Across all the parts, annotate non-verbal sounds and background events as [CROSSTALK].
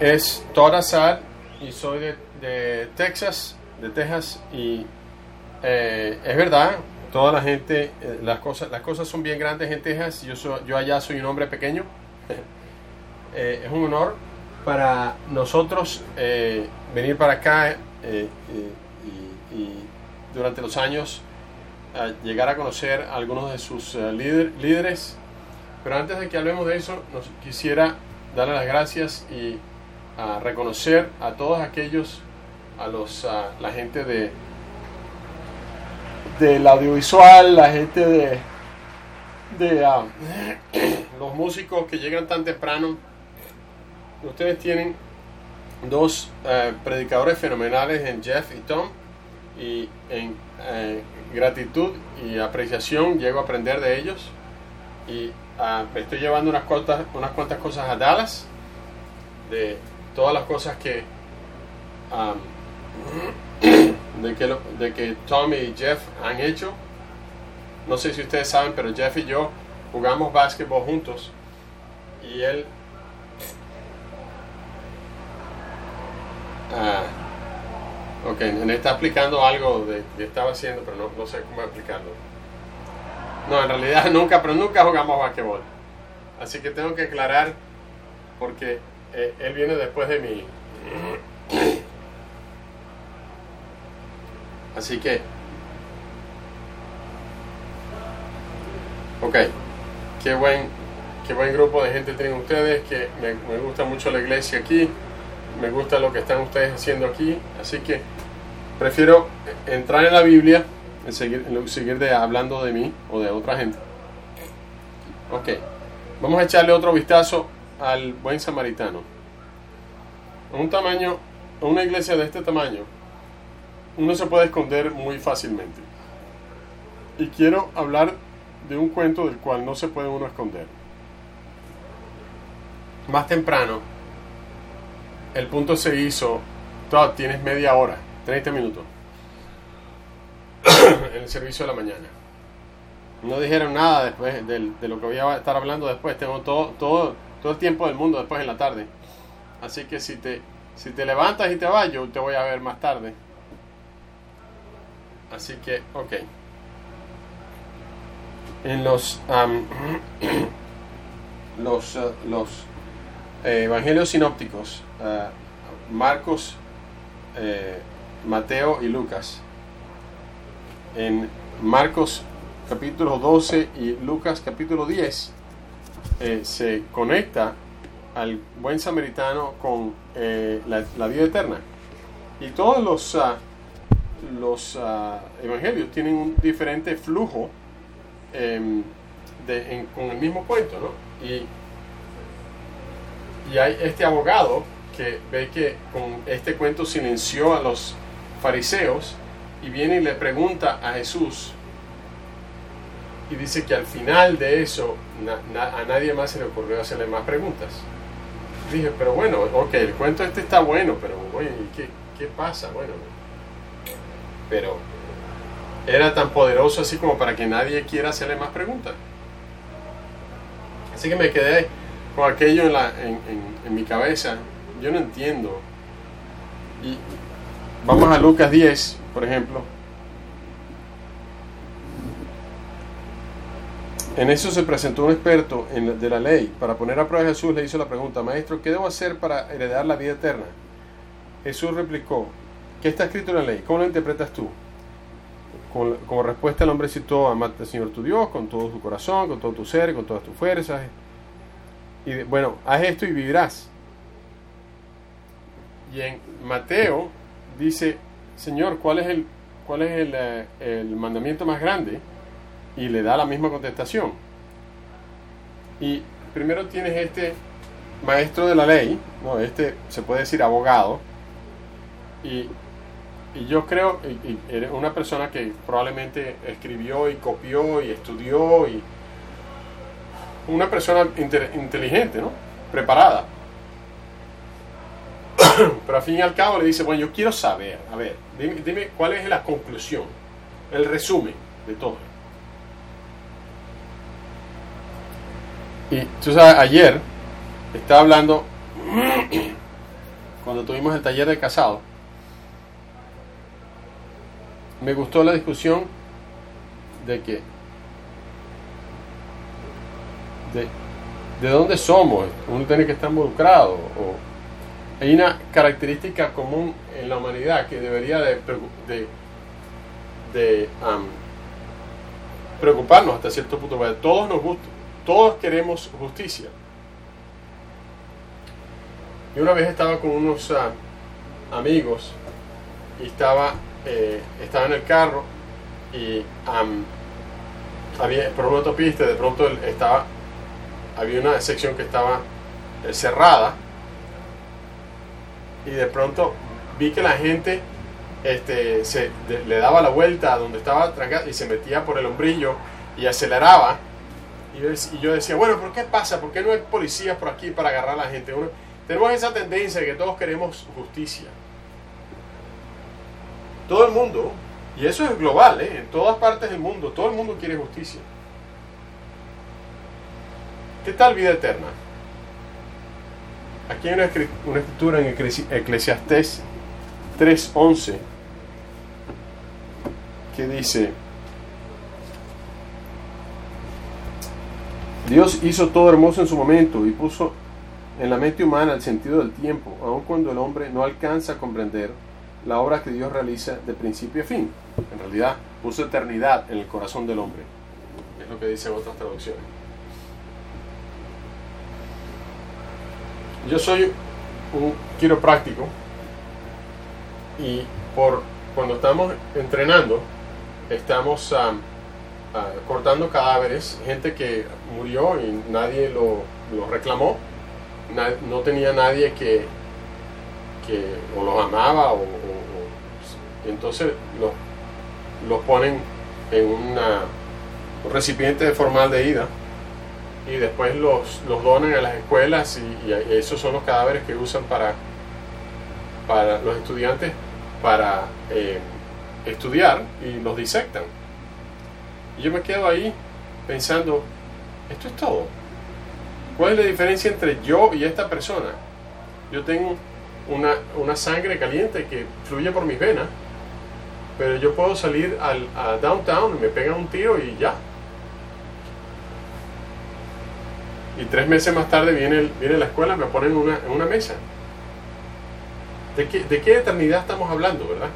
es Todd Assad y soy de, Texas, de Texas y eh, es verdad, toda la gente, eh, las cosas, las cosas son bien grandes en Texas. Yo yo allá soy un hombre pequeño. [LAUGHS] Eh, es un honor para nosotros venir para acá y, durante los años llegar a conocer a algunos de sus líder- líderes. Pero antes de que hablemos de eso, nos quisiera darle las gracias y a reconocer a todos aquellos, a los, a la gente de del audiovisual, la gente de, de ah, [CLEARS THROAT] los músicos que llegan tan temprano. Ustedes tienen dos eh, predicadores fenomenales en Jeff y Tom y en eh, gratitud y apreciación llego a aprender de ellos y ah, me estoy llevando unas cuantas, unas cuantas cosas a Dallas de todas las cosas que ah, [COUGHS] de que, de que Tom y Jeff han hecho. No sé si ustedes saben, pero Jeff y yo jugamos básquetbol juntos. Y él... Ah, ok, me está explicando algo de que estaba haciendo, pero no, no sé cómo explicarlo. No, en realidad [LAUGHS] nunca, pero nunca jugamos básquetbol. Así que tengo que aclarar porque eh, él viene después de mí. [COUGHS] Así que... Ok, qué buen, qué buen grupo de gente tienen ustedes, que me gusta mucho la iglesia aquí, me gusta lo que están ustedes haciendo aquí, así que prefiero entrar en la Biblia en seguir, de, hablando de mí o de otra gente. Ok, vamos a echarle otro vistazo al buen samaritano. Un tamaño, una iglesia de este tamaño, uno se puede esconder muy fácilmente. Y quiero hablar de un cuento del cual no se puede uno esconder. Más temprano, el punto se hizo, Todd, tienes media hora, 30 minutos, en [COUGHS] el servicio de la mañana. No dijeron nada después del- de, lo que voy a estar hablando después. Tengo todo, todo, todo el tiempo del mundo después en la tarde. Así que si te, si te levantas y te vas, yo te voy a ver más tarde. Así que, ok. En los, am, [COUGHS] los, eh, los eh, evangelios sinópticos, eh, Marcos, eh, Mateo y Lucas. En Marcos capítulo 12 y Lucas capítulo 10 eh, se conecta al buen samaritano con eh, la, vida eterna. Y todos los, ah, los ah, evangelios tienen un diferente flujo em, de- en- con el mismo cuento, ¿no? Y, y hay este abogado que ve que con este cuento silenció a los fariseos y viene y le pregunta a Jesús y dice que al final de eso a nadie más se le ocurrió hacerle más preguntas. Dije, pero bueno, ok, el cuento este está bueno, pero oye, ¿y ¿qué, qué pasa? Bueno, pero era tan poderoso así como para que nadie quiera hacerle más preguntas. Así que me quedé con aquello en, la, en mi cabeza. Yo no entiendo. Y vamos a Lucas 10, por ejemplo. En eso se presentó un experto de la ley. Para poner a prueba a Jesús le hizo la pregunta, Maestro, ¿qué debo hacer para heredar la vida eterna? Jesús replicó, ¿qué está escrito en la ley? ¿Cómo lo interpretas tú? Como, respuesta el hombre citó, amate al Señor tu Dios con todo tu corazón, con todo tu ser, con todas tus fuerzas. Y bueno, haz esto y vivirás. Y en Mateo dice, Señor, ¿cuál es el, cuál es el, eh, el mandamiento más grande? Y le da la misma contestación. Y primero tienes este maestro de la ley, no, este se puede decir abogado, y, y yo creo, y, una persona que probablemente escribió y copió y estudió, y una persona inte- inteligente, ¿no? Preparada. [COUGHS] Pero al fin y al cabo le dice, bueno, yo quiero saber, a ver, dime, dime cuál es la conclusión, el resumen de todo. Y tú sabes, ayer estaba hablando [COUGHS] cuando tuvimos el taller de casado, me gustó la discusión de que de, de dónde somos, uno tiene que estar involucrado. O, hay una característica común en la humanidad que debería de, um, preocuparnos hasta cierto punto, porque todos nos gusta, todos queremos justicia. Y una vez estaba con unos uh, amigos y estaba, eh, estaba en el carro y um, había por una autopista, de pronto estaba había una sección que estaba eh, cerrada y de pronto vi que la gente este, se, le daba la vuelta a donde estaba trancada y se metía por el hombrillo y aceleraba. Y yo, decía, bueno, ¿por qué pasa? ¿Por qué no hay policías por aquí para agarrar a la gente? tenemos esa tendencia de que todos queremos justicia. Todo el mundo, y eso es global, ¿eh? en todas partes del mundo, todo el mundo quiere justicia. ¿Qué tal vida eterna? Aquí hay una, escritura en Eclesiastés 3.11 que dice, Dios hizo todo hermoso en su momento y puso en la mente humana el sentido del tiempo, aun cuando el hombre no alcanza a comprender la obra que Dios realiza de principio a fin. En realidad puso eternidad en el corazón del hombre. Es lo que dicen otras traducciones. Yo soy un quiropráctico y por cuando estamos entrenando estamos ah, cortando cadáveres, gente que murió y nadie lo, reclamó, no tenía nadie que, que o los amaba o, entonces los, los ponen en un recipiente formal de ida y después los, los donan a las escuelas y, esos son los cadáveres que usan para, para los estudiantes para eh, estudiar y los disectan. Y yo me quedo ahí pensando, esto es todo. ¿Cuál es la diferencia entre yo y esta persona? Yo tengo una, una sangre caliente que fluye por mis venas, pero yo puedo salir al, a downtown me pegan un tiro y ya, y tres meses más tarde viene, viene la escuela me ponen una, en una mesa. ¿De qué, ¿De qué eternidad estamos hablando, verdad?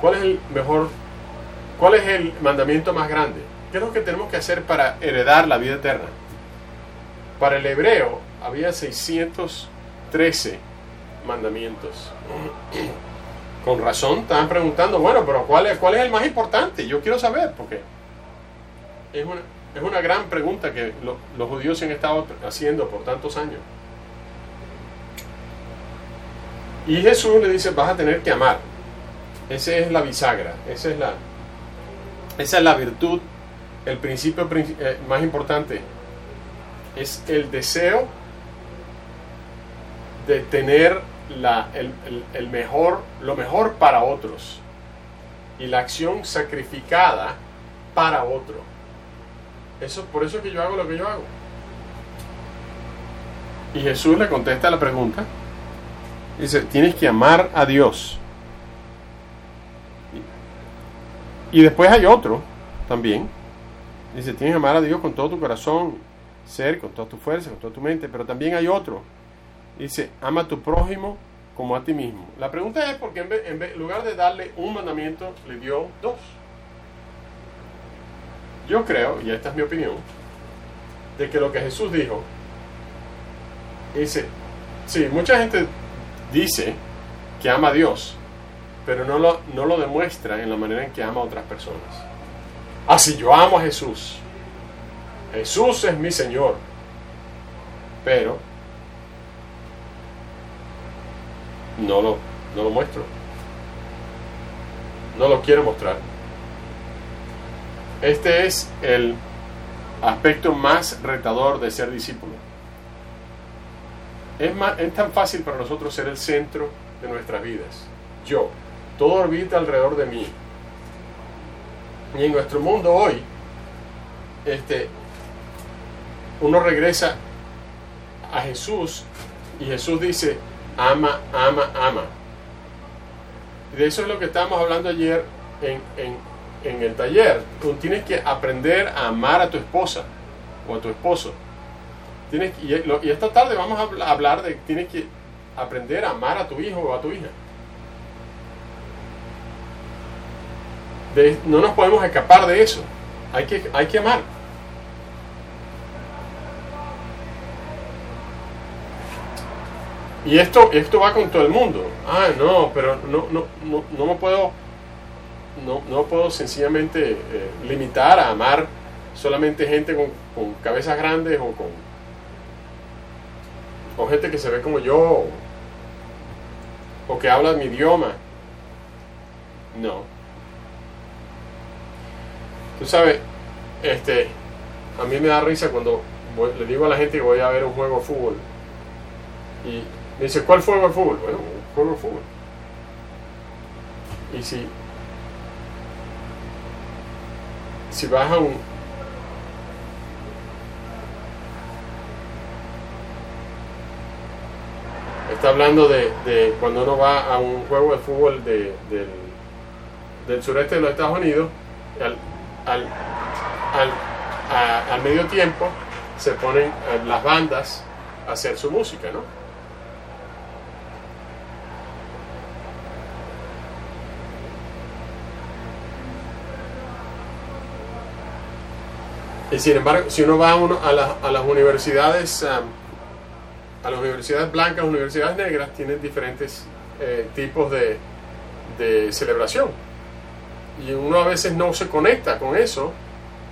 ¿Cuál es el mejor, cuál es el mandamiento más grande? ¿Qué es lo que tenemos que hacer para heredar la vida eterna? Para el hebreo había 613 mandamientos. [CLEARS THROAT] Con razón estaban preguntando, bueno, pero ¿cuál es, cuál es el más importante? Yo quiero saber, porque es una, es una gran pregunta que los judíos se han estado haciendo por tantos años. Y Jesús le dice, vas a tener que amar. Esa es la bisagra, esa es la, esa es la virtud, el principio eh, más importante. Es el deseo de tener la, el mejor, lo mejor para otros y la acción sacrificada para otro. Eso, por eso es que yo hago lo que yo hago. Y Jesús le contesta la pregunta. Dice, tienes que amar a Dios. Y después hay otro también. Dice, tienes que amar a Dios con todo tu corazón, ser, con toda tu fuerza, con toda tu mente. Pero también hay otro. Dice, ama a tu prójimo como a ti mismo. La pregunta es porque en, en lugar de darle un mandamiento, le dio dos. Yo creo, y esta es mi opinión, de que lo que Jesús dijo, dice, sí, mucha gente dice que ama a Dios, pero no lo, no lo demuestra en la manera en que ama a otras personas. Así ah, yo amo a Jesús. Jesús es mi Señor. Pero no lo, no lo muestro. No lo quiero mostrar. Este es el aspecto más retador de ser discípulo. Es, tan fácil para nosotros ser el centro de nuestras vidas. Yo, todo orbita alrededor de mí. Y en nuestro mundo hoy, este, uno regresa a Jesús y Jesús dice, ama, ama, ama. De eso es lo que estábamos hablando ayer en el taller. Tú tienes que aprender a amar a tu esposa o a tu esposo. Tienes, y, esta tarde vamos a hablar de tienes que aprender a amar a tu hijo o a tu hija. no nos podemos escapar de eso. Hay que, hay que amar. Y esto, esto va con todo el mundo. Ah, no, pero no, no, no, no me puedo, no, no puedo sencillamente eh, limitar a amar solamente gente con, con, cabezas grandes o con, o gente que se ve como yo o que habla mi idioma. No. Tú sabes, este, a mí me da risa cuando le digo a la gente que voy a ver un juego de fútbol y me dice, ¿cuál juego de fútbol? Bueno, un juego de fútbol. Y si, si vas a un, está hablando de, de, cuando uno va a un juego de fútbol de, del, sureste de los Estados Unidos, al, al, al, al medio tiempo se ponen las bandas a hacer su música, ¿no? Sin embargo, si uno va a, las universidades, um, a las universidades blancas, universidades negras, tienen diferentes eh, tipos de, celebración. Y uno a veces no se conecta con eso.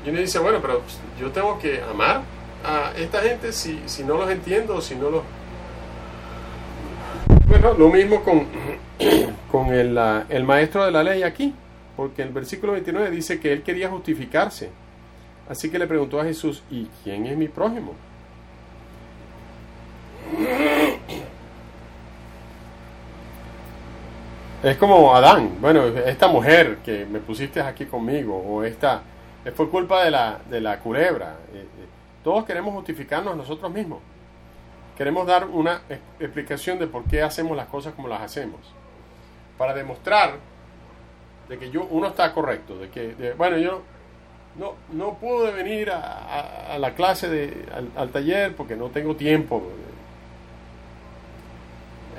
Y uno dice, bueno, pero yo tengo que amar a esta gente si, no los entiendo, si no los... Bueno, lo mismo con, [CLEARS THROAT] con el, el maestro de la ley aquí, porque el versículo 29 dice que él quería justificarse Así que le preguntó a Jesús, ¿y quién es mi prójimo? Es como Adán, bueno, esta mujer que me pusiste aquí conmigo, o esta, fue culpa de la, de la culebra. Eh, eh, todos queremos justificarnos a nosotros mismos. Queremos dar una explicación de por qué hacemos las cosas como las hacemos. Para demostrar de que yo, uno está correcto, de que, bueno, yo no, no pude venir a, la clase, de, al, taller porque no tengo tiempo.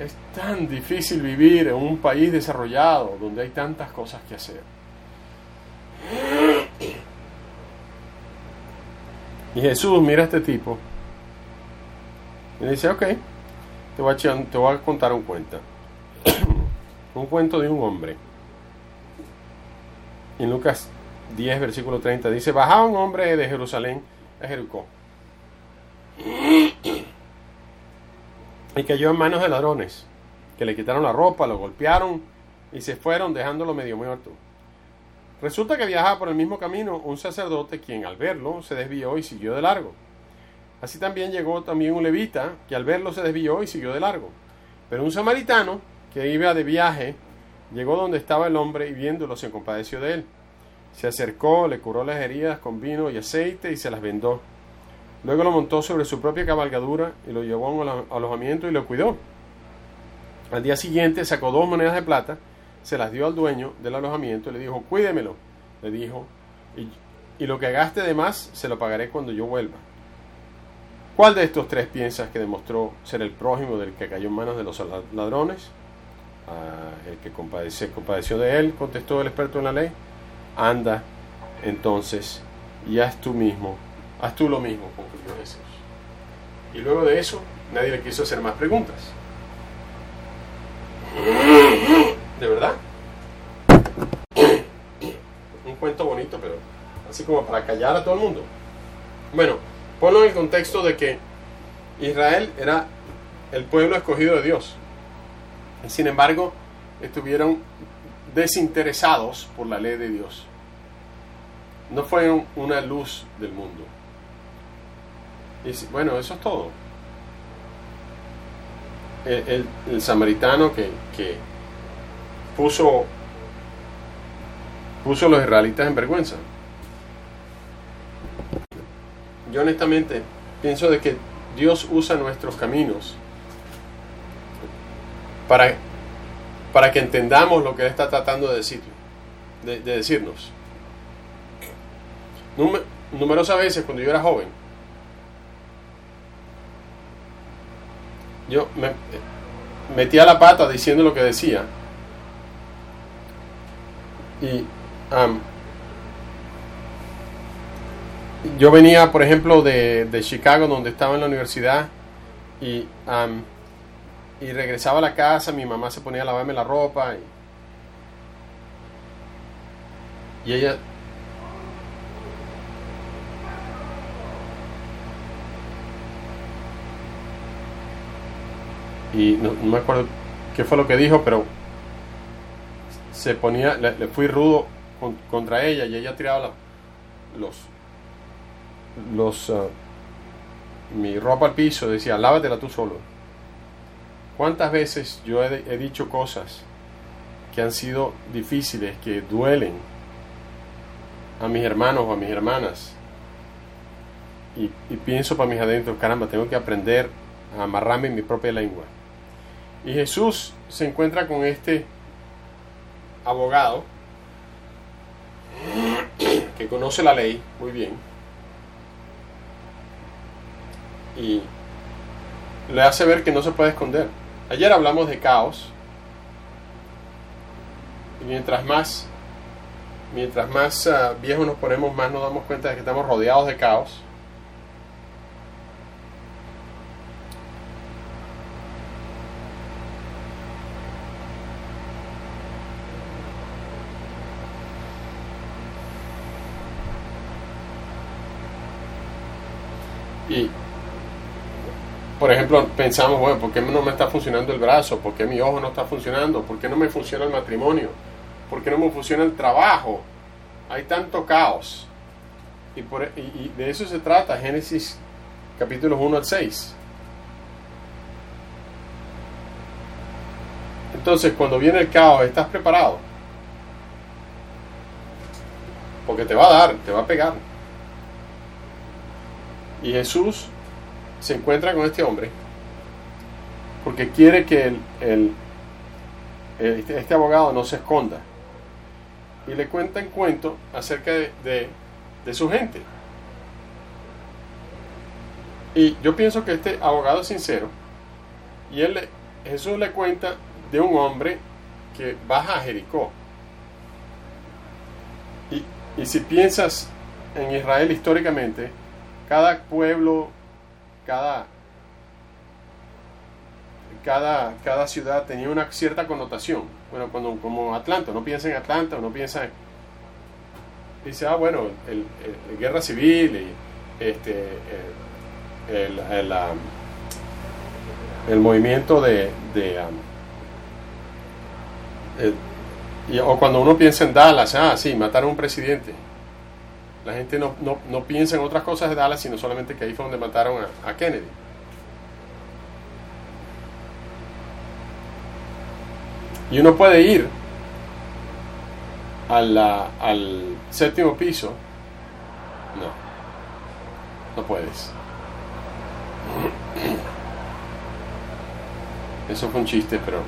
Es tan difícil vivir en un país desarrollado donde hay tantas cosas que hacer. Y Jesús mira a este tipo y dice, ok, te voy a, te voy a contar un cuento. [CLEARS THROAT] un cuento de un hombre. En Lucas 10, versículo 30, dice, bajaba un hombre de Jerusalén a Jericó [CLEARS THROAT] y cayó en manos de ladrones, que le quitaron la ropa, lo golpearon y se fueron dejándolo medio muerto. Resulta que viajaba por el mismo camino un sacerdote quien al verlo se desvió y siguió de largo. Así también llegó también un levita que al verlo se desvió y siguió de largo. Pero un samaritano que iba de viaje llegó donde estaba el hombre y viéndolo se compadeció de él. Se acercó, le curó las heridas con vino y aceite y se las vendó. Luego lo montó sobre su propia cabalgadura y lo llevó a un alojamiento y lo cuidó. Al día siguiente sacó dos monedas de plata, se las dio al dueño del alojamiento y le dijo, cuídemelo, le dijo, y, y lo que gaste de más se lo pagaré cuando yo vuelva. ¿Cuál de estos tres piensas que demostró ser el prójimo del que cayó en manos de los ladrones? Ah, el que se compadeció de él, contestó el experto en la ley. Anda entonces y haz tú mismo, haz tú lo mismo, concluyó Jesús. Y luego de eso, nadie le quiso hacer más preguntas. ¿De verdad? Un cuento bonito, pero así como para callar a todo el mundo. Bueno, ponlo en el contexto de que Israel era el pueblo escogido de Dios. Sin embargo, estuvieron desinteresados por la ley de Dios. No fue una luz del mundo. Y bueno, eso es todo. El, samaritano que, que, puso, puso a los israelitas en vergüenza. Yo honestamente pienso de que Dios usa nuestros caminos para, para que entendamos lo que Él está tratando de, decir, de, decirnos. numerosas veces cuando yo era joven, yo me metía la pata diciendo lo que decía. Y yo venía, por ejemplo, de, de, Chicago, donde estaba en la universidad, y, y regresaba a la casa, mi mamá se ponía a lavarme la ropa, y, y ella... Y no, me acuerdo qué fue lo que dijo, pero se ponía, le, fui rudo contra ella y ella tiraba los los ah, mi ropa al piso, decía, lávatela tú solo. ¿Cuántas veces yo he, dicho cosas que han sido difíciles, que duelen a mis hermanos o a mis hermanas? Y, y pienso para mis adentros, caramba, tengo que aprender a amarrarme en mi propia lengua. Y Jesús se encuentra con este abogado que conoce la ley muy bien y le hace ver que no se puede esconder. Ayer hablamos de caos. Y mientras más, mientras más ah, viejos nos ponemos, más nos damos cuenta de que estamos rodeados de caos. Y por ejemplo, pensamos, bueno, ¿por qué no me está funcionando el brazo? ¿Por qué mi ojo no está funcionando? ¿Por qué no me funciona el matrimonio? ¿Por qué no me funciona el trabajo? Hay tanto caos. Y, y, de eso se trata Génesis capítulos 1 al 6. Entonces, cuando viene el caos, ¿estás preparado? Porque te va a dar, te va a pegar. Y Jesús se encuentra con este hombre porque quiere que este, este, abogado no se esconda y le cuenta en cuento acerca de, su gente. Y yo pienso que este abogado es sincero y él, Jesús le cuenta de un hombre que baja a Jericó. Y si piensas en Israel históricamente, cada pueblo cada, cada, cada ciudad tenía una cierta connotación. Bueno, cuando como Atlanta, no piensa en Atlanta, no piensa en... Dice, ah, bueno, el, guerra civil y este, el, el, um, movimiento de... de um, o cuando uno piensa en Dallas, ah, sí, mataron a un presidente. La gente no, piensa en otras cosas de Dallas, sino solamente que ahí fue donde mataron a, Kennedy. Y uno puede ir al séptimo piso. No, no puedes. Eso fue un chiste, pero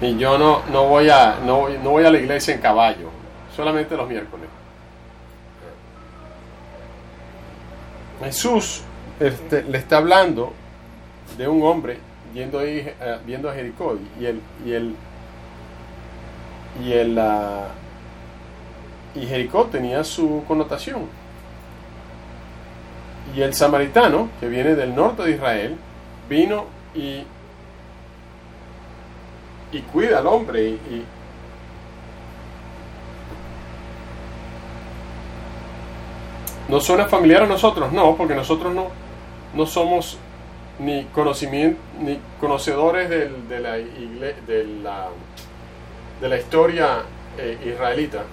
Y yo no, no, voy a, no, no voy a la iglesia en caballo, solamente los miércoles. Jesús este, le está hablando de un hombre yendo ahí, eh, viendo a Jericó y el y el y el y Jericó tenía su connotación y el samaritano que viene del norte de Israel vino y y cuida al hombre y, ¿Nos suena familiar a nosotros? No, porque nosotros no, no somos ni conocimiento, ni conocedores del, de, la, de, la, de la historia eh, israelita.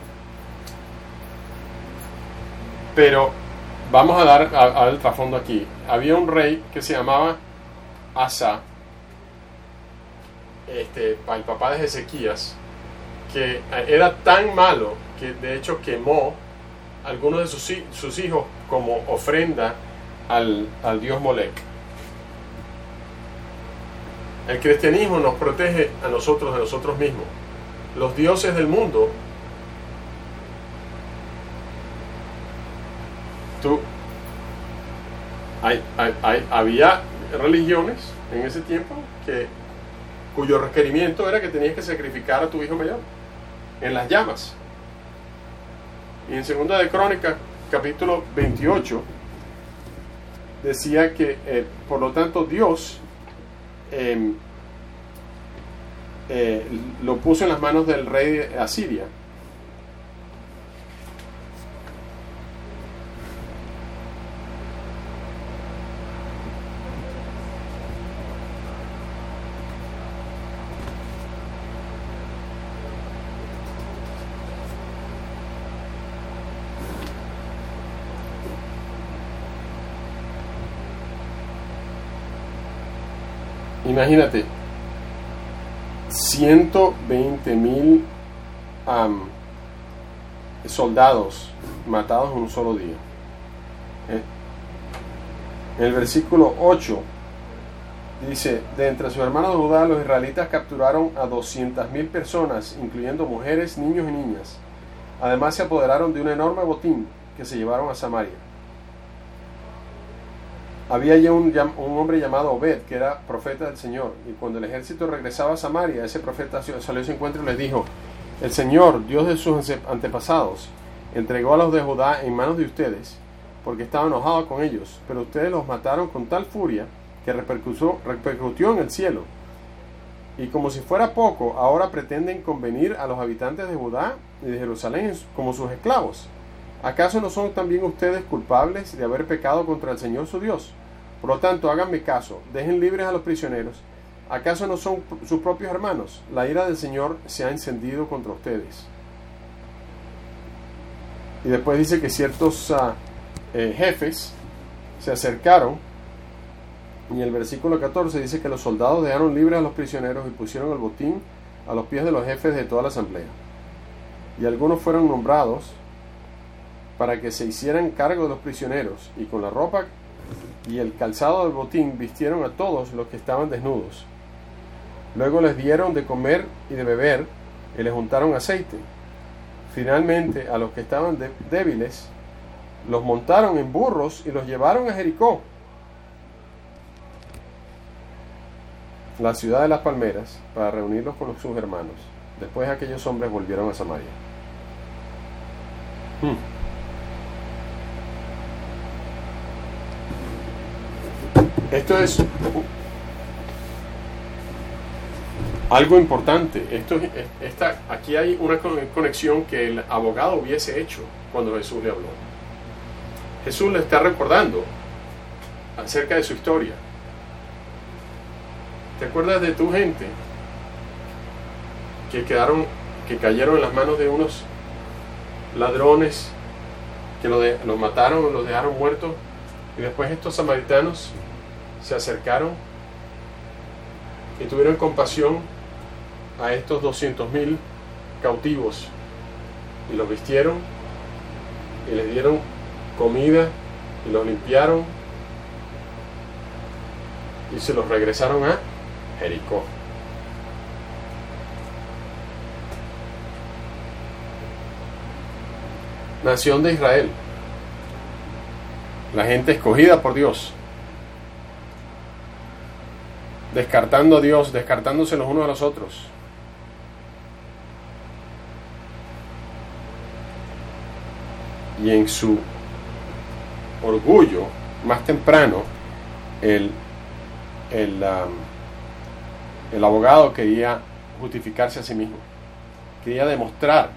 Pero vamos a dar al trasfondo aquí. Había un rey que se llamaba Asa, este, el papá de Ezequías, que era tan malo que de hecho quemó algunos de sus, hijos como ofrenda al, al dios Molec. El cristianismo nos protege a nosotros de nosotros mismos. Los dioses del mundo, tú, hay, hay, había religiones en ese tiempo que, cuyo requerimiento era que tenías que sacrificar a tu hijo mayor en las llamas. Y en Segunda de Crónicas, capítulo 28, decía que, eh, por lo tanto, Dios em, eh, lo puso en las manos del rey de Asiria Imagínate, 120 mil soldados matados en un solo día. ¿Eh? El versículo 8 dice, de entre sus hermanos de Judá los israelitas capturaron a 200 mil personas, incluyendo mujeres, niños y niñas. Además se apoderaron de un enorme botín que se llevaron a Samaria había ya un, hombre llamado Obed, que era profeta del Señor, y cuando el ejército regresaba a Samaria, ese profeta salió a su encuentro y les dijo, el Señor, Dios de sus antepasados, entregó a los de Judá en manos de ustedes, porque estaba enojado con ellos, pero ustedes los mataron con tal furia que repercutió, repercutió en el cielo. Y como si fuera poco, ahora pretenden convenir a los habitantes de Judá y de Jerusalén como sus esclavos. ¿Acaso no son también ustedes culpables de haber pecado contra el Señor su Dios? Por lo tanto, háganme caso, dejen libres a los prisioneros. ¿Acaso no son sus propios hermanos? La ira del Señor se ha encendido contra ustedes. Y después dice que ciertos ah, eh, jefes se acercaron. Y el versículo 14 dice que los soldados dejaron libres a los prisioneros y pusieron el botín a los pies de los jefes de toda la asamblea. Y algunos fueron nombrados para que se hicieran cargo de los prisioneros, y con la ropa y el calzado del botín vistieron a todos los que estaban desnudos. Luego les dieron de comer y de beber, y les juntaron aceite. Finalmente, a los que estaban débiles, los montaron en burros y los llevaron a Jericó, la ciudad de las palmeras, para reunirlos con sus hermanos. Después aquellos hombres volvieron a Samaria. Hmm. Esto es algo importante. Esto, esta, aquí hay una conexión que el abogado hubiese hecho cuando Jesús le habló. Jesús le está recordando acerca de su historia. ¿Te acuerdas de tu gente que quedaron, que cayeron en las manos de unos ladrones que los, los mataron, los dejaron muertos y después estos samaritanos se acercaron y tuvieron compasión a estos 200.000 cautivos y los vistieron y les dieron comida y los limpiaron y se los regresaron a Jericó. Nación de Israel, la gente escogida por Dios, descartando a Dios, descartándose los unos a los otros. Y en su orgullo, más temprano, el, el, um, el abogado quería justificarse a sí mismo, quería demostrar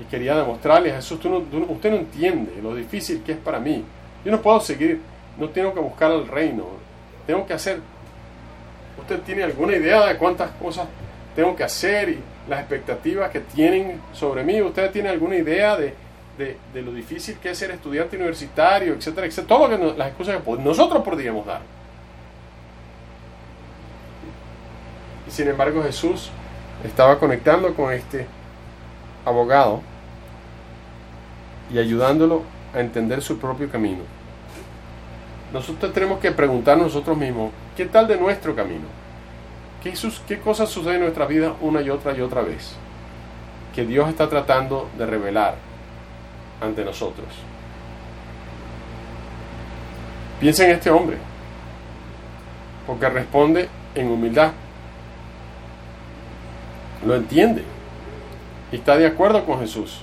y quería demostrarle a Jesús, usted no entiende lo difícil que es para mí. Yo no puedo seguir, no tengo que buscar el reino, tengo que hacer. ¿Usted tiene alguna idea de cuántas cosas tengo que hacer y las expectativas que tienen sobre mí? ¿Usted tiene alguna idea de, lo difícil que es ser estudiante universitario, etcétera, etcétera? Todo las excusas que nosotros podríamos dar. Y sin embargo Jesús estaba conectando con este abogado y ayudándolo a entender su propio camino. Nosotros tenemos que preguntar nosotros mismos, ¿qué tal de nuestro camino? ¿Qué, ¿Qué cosas suceden en nuestra vida una y otra y otra vez? Que Dios está tratando de revelar ante nosotros. Piensa en este hombre, porque responde en humildad. Lo entiende y está de acuerdo con Jesús.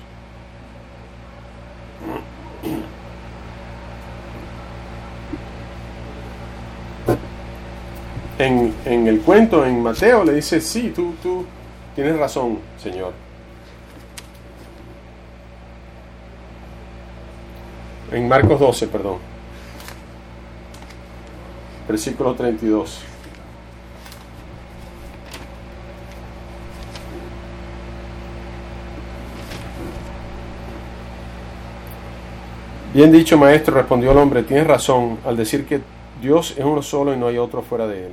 En, el cuento, en Mateo, le dice, sí, tú, tú tienes razón, Señor. En Marcos 12, perdón. Versículo 32. Bien dicho, maestro, respondió el hombre, tienes razón al decir que Dios es uno solo y no hay otro fuera de él.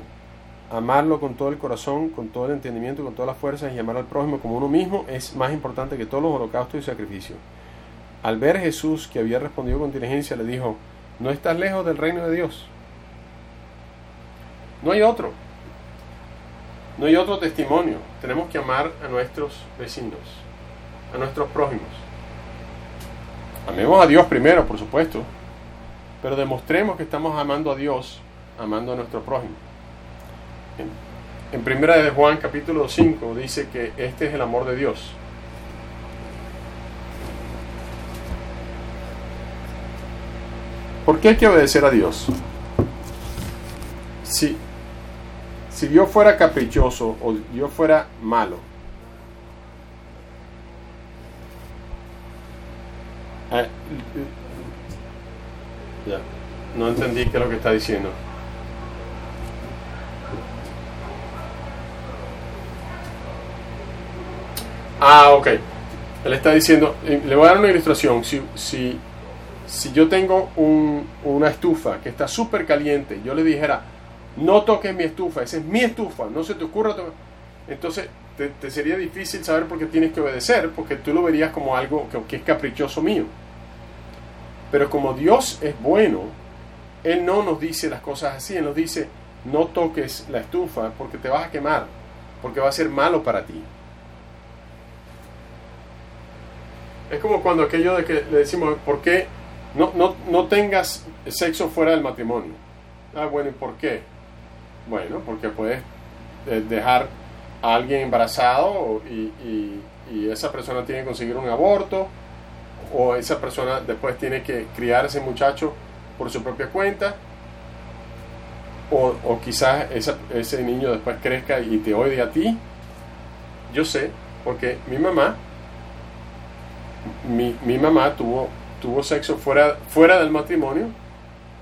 Amarlo con todo el corazón, con todo el entendimiento, con todas las fuerzas y amar al prójimo como uno mismo es más importante que todos los holocaustos y sacrificios. Al ver Jesús que había respondido con inteligencia, le dijo, no estás lejos del reino de Dios. No hay otro. No hay otro testimonio. Tenemos que amar a nuestros vecinos, a nuestros prójimos. Amemos a Dios primero, por supuesto, pero demostremos que estamos amando a Dios, amando a nuestro prójimo. En, primera de Juan capítulo 5 dice que este es el amor de Dios. ¿Por qué hay que obedecer a Dios? Si, si yo fuera caprichoso o yo fuera malo, Eh, ya, no entendí qué es lo que está diciendo. Ah, ok. Él está diciendo, le voy a dar una ilustración. Si, si, si yo tengo un, una estufa que está súper caliente, yo le dijera, no toques mi estufa, esa es mi estufa, no se te ocurra tocar. Entonces, te, te, sería difícil saber por qué tienes que obedecer, porque tú lo verías como algo que, que es caprichoso mío. Pero como Dios es bueno, Él no nos dice las cosas así, Él nos dice, no toques la estufa porque te vas a quemar, porque va a ser malo para ti. Es como cuando aquello de que le decimos, ¿por qué no, no, no tengas sexo fuera del matrimonio? Ah, bueno, ¿y por qué? Bueno, porque puedes eh, dejar a alguien embarazado y, y, esa persona tiene que conseguir un aborto o esa persona después tiene que criar a ese muchacho por su propia cuenta, o, o quizás ese niño después crezca y te odie a ti. Yo sé, porque mi mamá, mi, mi mamá tuvo, tuvo sexo fuera, fuera del matrimonio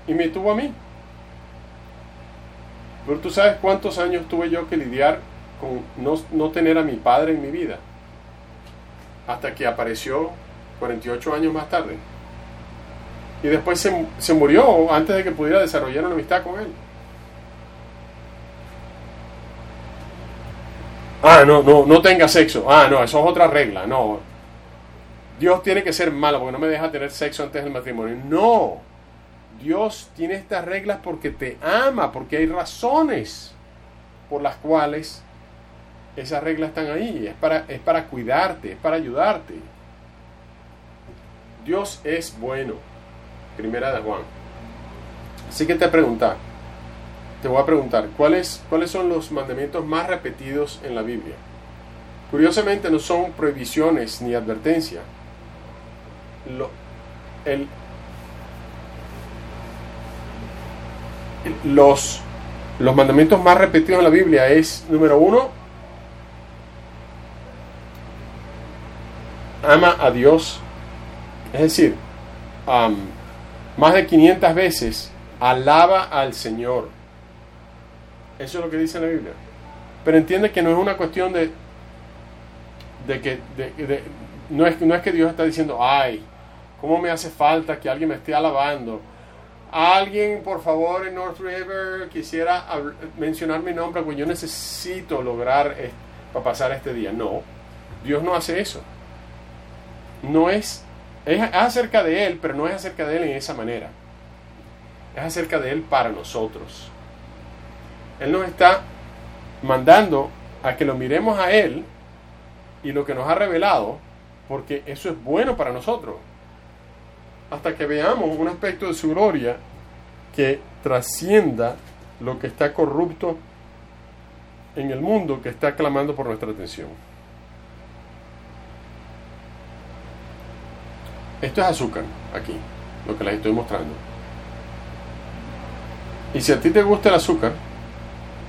y me tuvo a mí. Pero tú sabes cuántos años tuve yo que lidiar con no, no tener a mi padre en mi vida. Hasta que apareció 48 años más tarde. Y después se, se, murió antes de que pudiera desarrollar una amistad con él. Ah, no, no, no tenga sexo. Ah, no, eso es otra regla. No. Dios tiene que ser malo porque no me deja tener sexo antes del matrimonio. No. Dios tiene estas reglas porque te ama, porque hay razones por las cuales esas reglas están ahí. Es para, es para cuidarte, es para ayudarte. Dios es bueno. Primera de Juan. Así que te preguntar, te voy a preguntar, ¿cuáles, ¿cuáles son los mandamientos más repetidos en la Biblia? Curiosamente no son prohibiciones ni advertencia. Lo, el, los, los mandamientos más repetidos en la Biblia es, número uno, ama a Dios es decir, más de 500 veces alaba al Señor. Eso es lo que dice la Biblia. Pero entiende que no es una cuestión de, de que no, es, no es que Dios está diciendo, ay, ¿cómo me hace falta que alguien me esté alabando? Alguien, por favor, en North River quisiera mencionar mi nombre, pues yo necesito lograr para pasar este día. No, Dios no hace eso. No es, es acerca de Él, pero no es acerca de Él en esa manera. Es acerca de Él para nosotros. Él nos está mandando a que lo miremos a Él y lo que nos ha revelado, porque eso es bueno para nosotros. Hasta que veamos un aspecto de su gloria que trascienda lo que está corrupto en el mundo que está clamando por nuestra atención. Esto es azúcar, aquí, lo que les estoy mostrando. Y si a ti te gusta el azúcar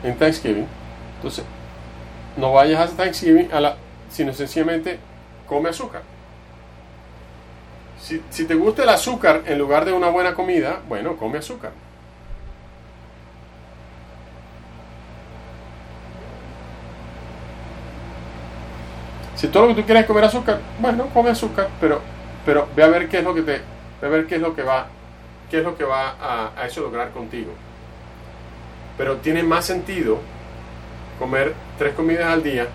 en Thanksgiving, entonces no vayas a Thanksgiving a la, sino sencillamente come azúcar. Si, si te gusta el azúcar en lugar de una buena comida, bueno, come azúcar. Si todo lo que tú quieres es comer azúcar, bueno, come azúcar, pero, pero ve a ver qué es lo que te, ve a ver qué es lo que va, qué es lo que va a, a eso lograr contigo. Pero tiene más sentido comer tres comidas al día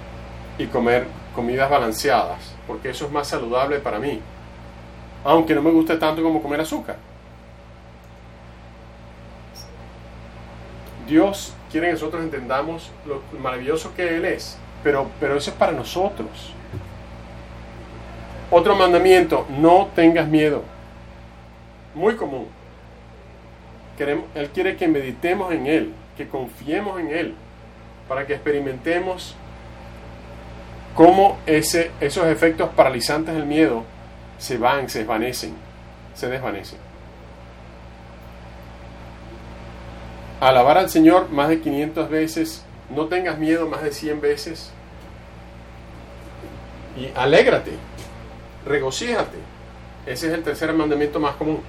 y comer comidas balanceadas, porque eso es más saludable para mí, aunque no me guste tanto como comer azúcar. Dios quiere que nosotros entendamos lo maravilloso que Él es, pero, pero eso es para nosotros. Otro mandamiento, no tengas miedo. Muy común. Él quiere que meditemos en Él, que confiemos en Él, para que experimentemos cómo ese, esos efectos paralizantes del miedo se van, se desvanecen, se desvanecen. Alabar al Señor más de 500 veces, no tengas miedo más de 100 veces y alégrate regocíjate. Ese es el tercer mandamiento más común.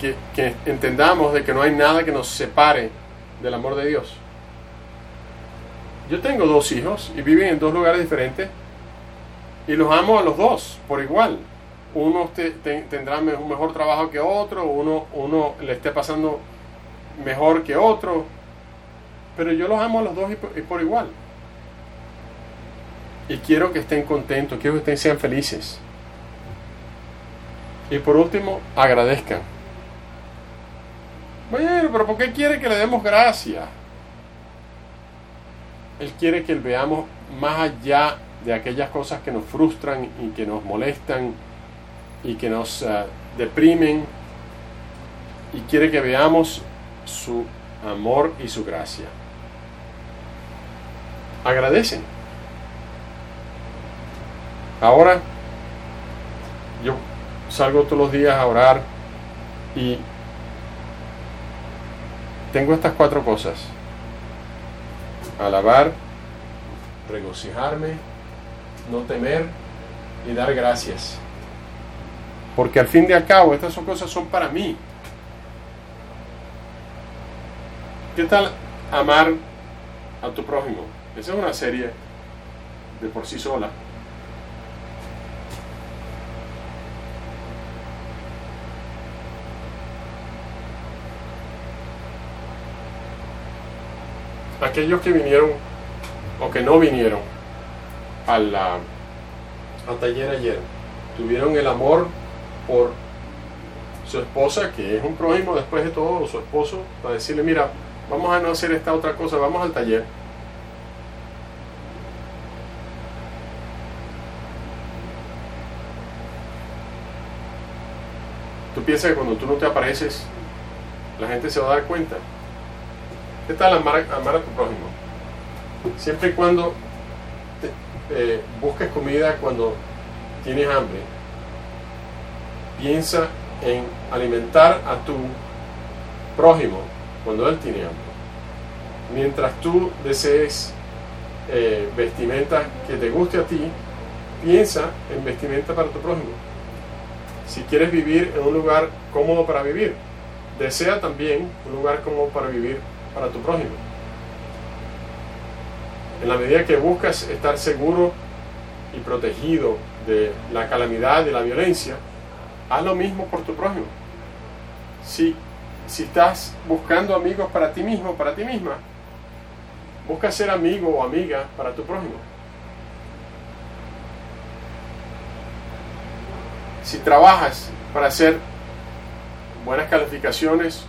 Que, que, entendamos de que no hay nada que nos separe del amor de Dios. Yo tengo dos hijos y viven en dos lugares diferentes y los amo a los dos por igual. Uno te, te, tendrá un mejor trabajo que otro, uno, uno le esté pasando mejor que otro, pero yo los amo a los dos y por, igual. Y quiero que estén contentos, quiero que ustedes sean felices. Y por último, agradezcan. Bueno, pero ¿por qué quiere que le demos gracias? Él quiere que veamos más allá de aquellas cosas que nos frustran y que nos molestan y que nos uh, deprimen. Y quiere que veamos su amor y su gracia. Agradecen. Ahora yo salgo todos los días a orar y tengo estas cuatro cosas. Alabar, regocijarme, no temer y dar gracias. Porque al fin de al cabo estas son cosas son para mí. ¿Qué tal amar a tu prójimo? Esa es una serie de por sí sola. aquellos que vinieron o que no vinieron al, al taller ayer tuvieron el amor por su esposa, que es un prójimo después de todo, su esposo, para decirle, mira, vamos a no hacer esta otra cosa, vamos al taller. Tú piensas que cuando tú no te apareces, la gente se va a dar cuenta. ¿Qué tal amar, amar a tu prójimo? Siempre y cuando eh, comida cuando tienes hambre, piensa en alimentar a tu prójimo cuando él tiene hambre. Mientras tú desees eh, vestimenta que te guste a ti, piensa en vestimenta para tu prójimo. Si quieres vivir en un lugar cómodo para vivir, desea también un lugar cómodo para vivir para tu prójimo. En la medida que buscas estar seguro y protegido de la calamidad, de la violencia, haz lo mismo por tu prójimo. Si, si estás buscando amigos para ti mismo, para ti misma, Busca ser amigo o amiga para tu prójimo. Si trabajas para hacer buenas calificaciones,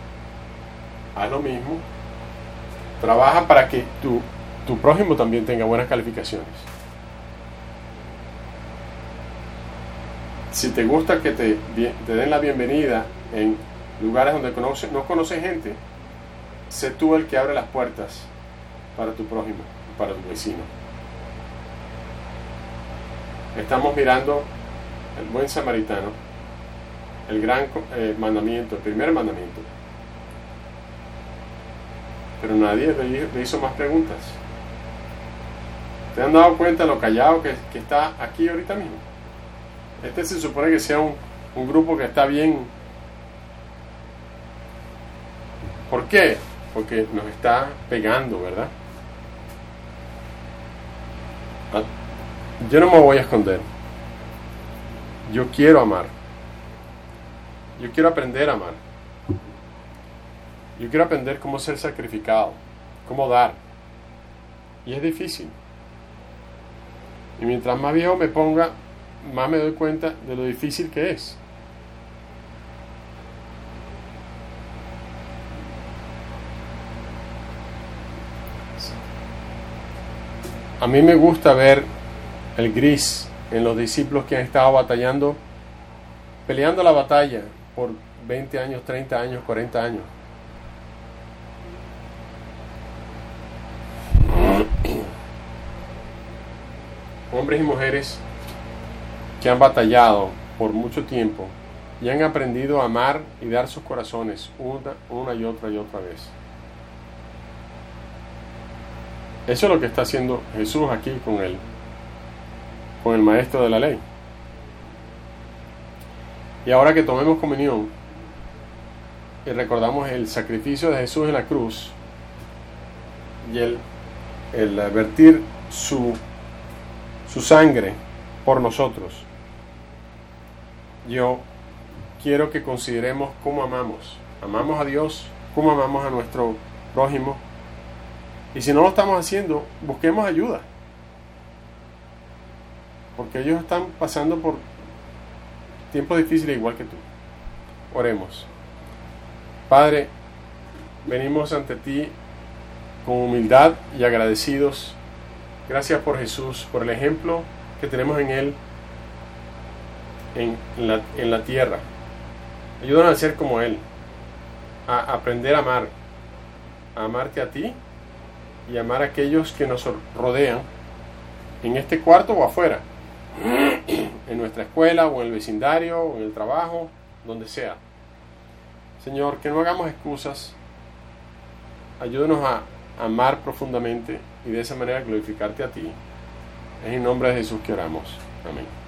haz lo mismo. Trabaja para que tu, tu prójimo también tenga buenas calificaciones. Si te gusta que te, den la bienvenida en lugares donde no conoces gente, sé tú el que abre las puertas para tu prójimo, para tu vecino. Estamos mirando el buen samaritano, el gran eh, mandamiento, el primer mandamiento. Pero nadie le hizo más preguntas. ¿Te han dado cuenta lo callado que, está aquí ahorita mismo? Este se supone que sea un, un grupo que está bien. ¿Por qué? Porque nos está pegando, ¿verdad? Ah, yo no me voy a esconder. Yo quiero amar. Yo quiero aprender a amar. Yo quiero aprender cómo ser sacrificado, cómo dar. Y es difícil. Y mientras más viejo me ponga, más me doy cuenta de lo difícil que es. A mí me gusta ver el gris en los discípulos que han estado batallando, peleando la batalla por 20 años, 30 años, 40 años. Hombres y mujeres que han batallado por mucho tiempo y han aprendido a amar y dar sus corazones una, y otra y otra vez. Eso es lo que está haciendo Jesús aquí con él, con el maestro de la ley. Y ahora que tomemos comunión y recordamos el sacrificio de Jesús en la cruz y el, el vertir su, su sangre por nosotros, yo quiero que consideremos cómo amamos. Amamos a Dios, cómo amamos a nuestro prójimo, y si no lo estamos haciendo, busquemos ayuda. Porque ellos están pasando por tiempos difíciles igual que tú. Oremos. Padre, venimos ante ti con humildad y agradecidos. Gracias por Jesús, por el ejemplo que tenemos en Él en la, tierra. Ayúdanos a ser como Él, a aprender a amar, a amarte a ti y amar a aquellos que nos rodean, en este cuarto o afuera, [CLEARS THROAT] en nuestra escuela o en el vecindario o en el trabajo, donde sea. Señor, que no hagamos excusas, ayúdenos a amar profundamente y de esa manera glorificarte a ti. Es en nombre de Jesús que oramos. Amén.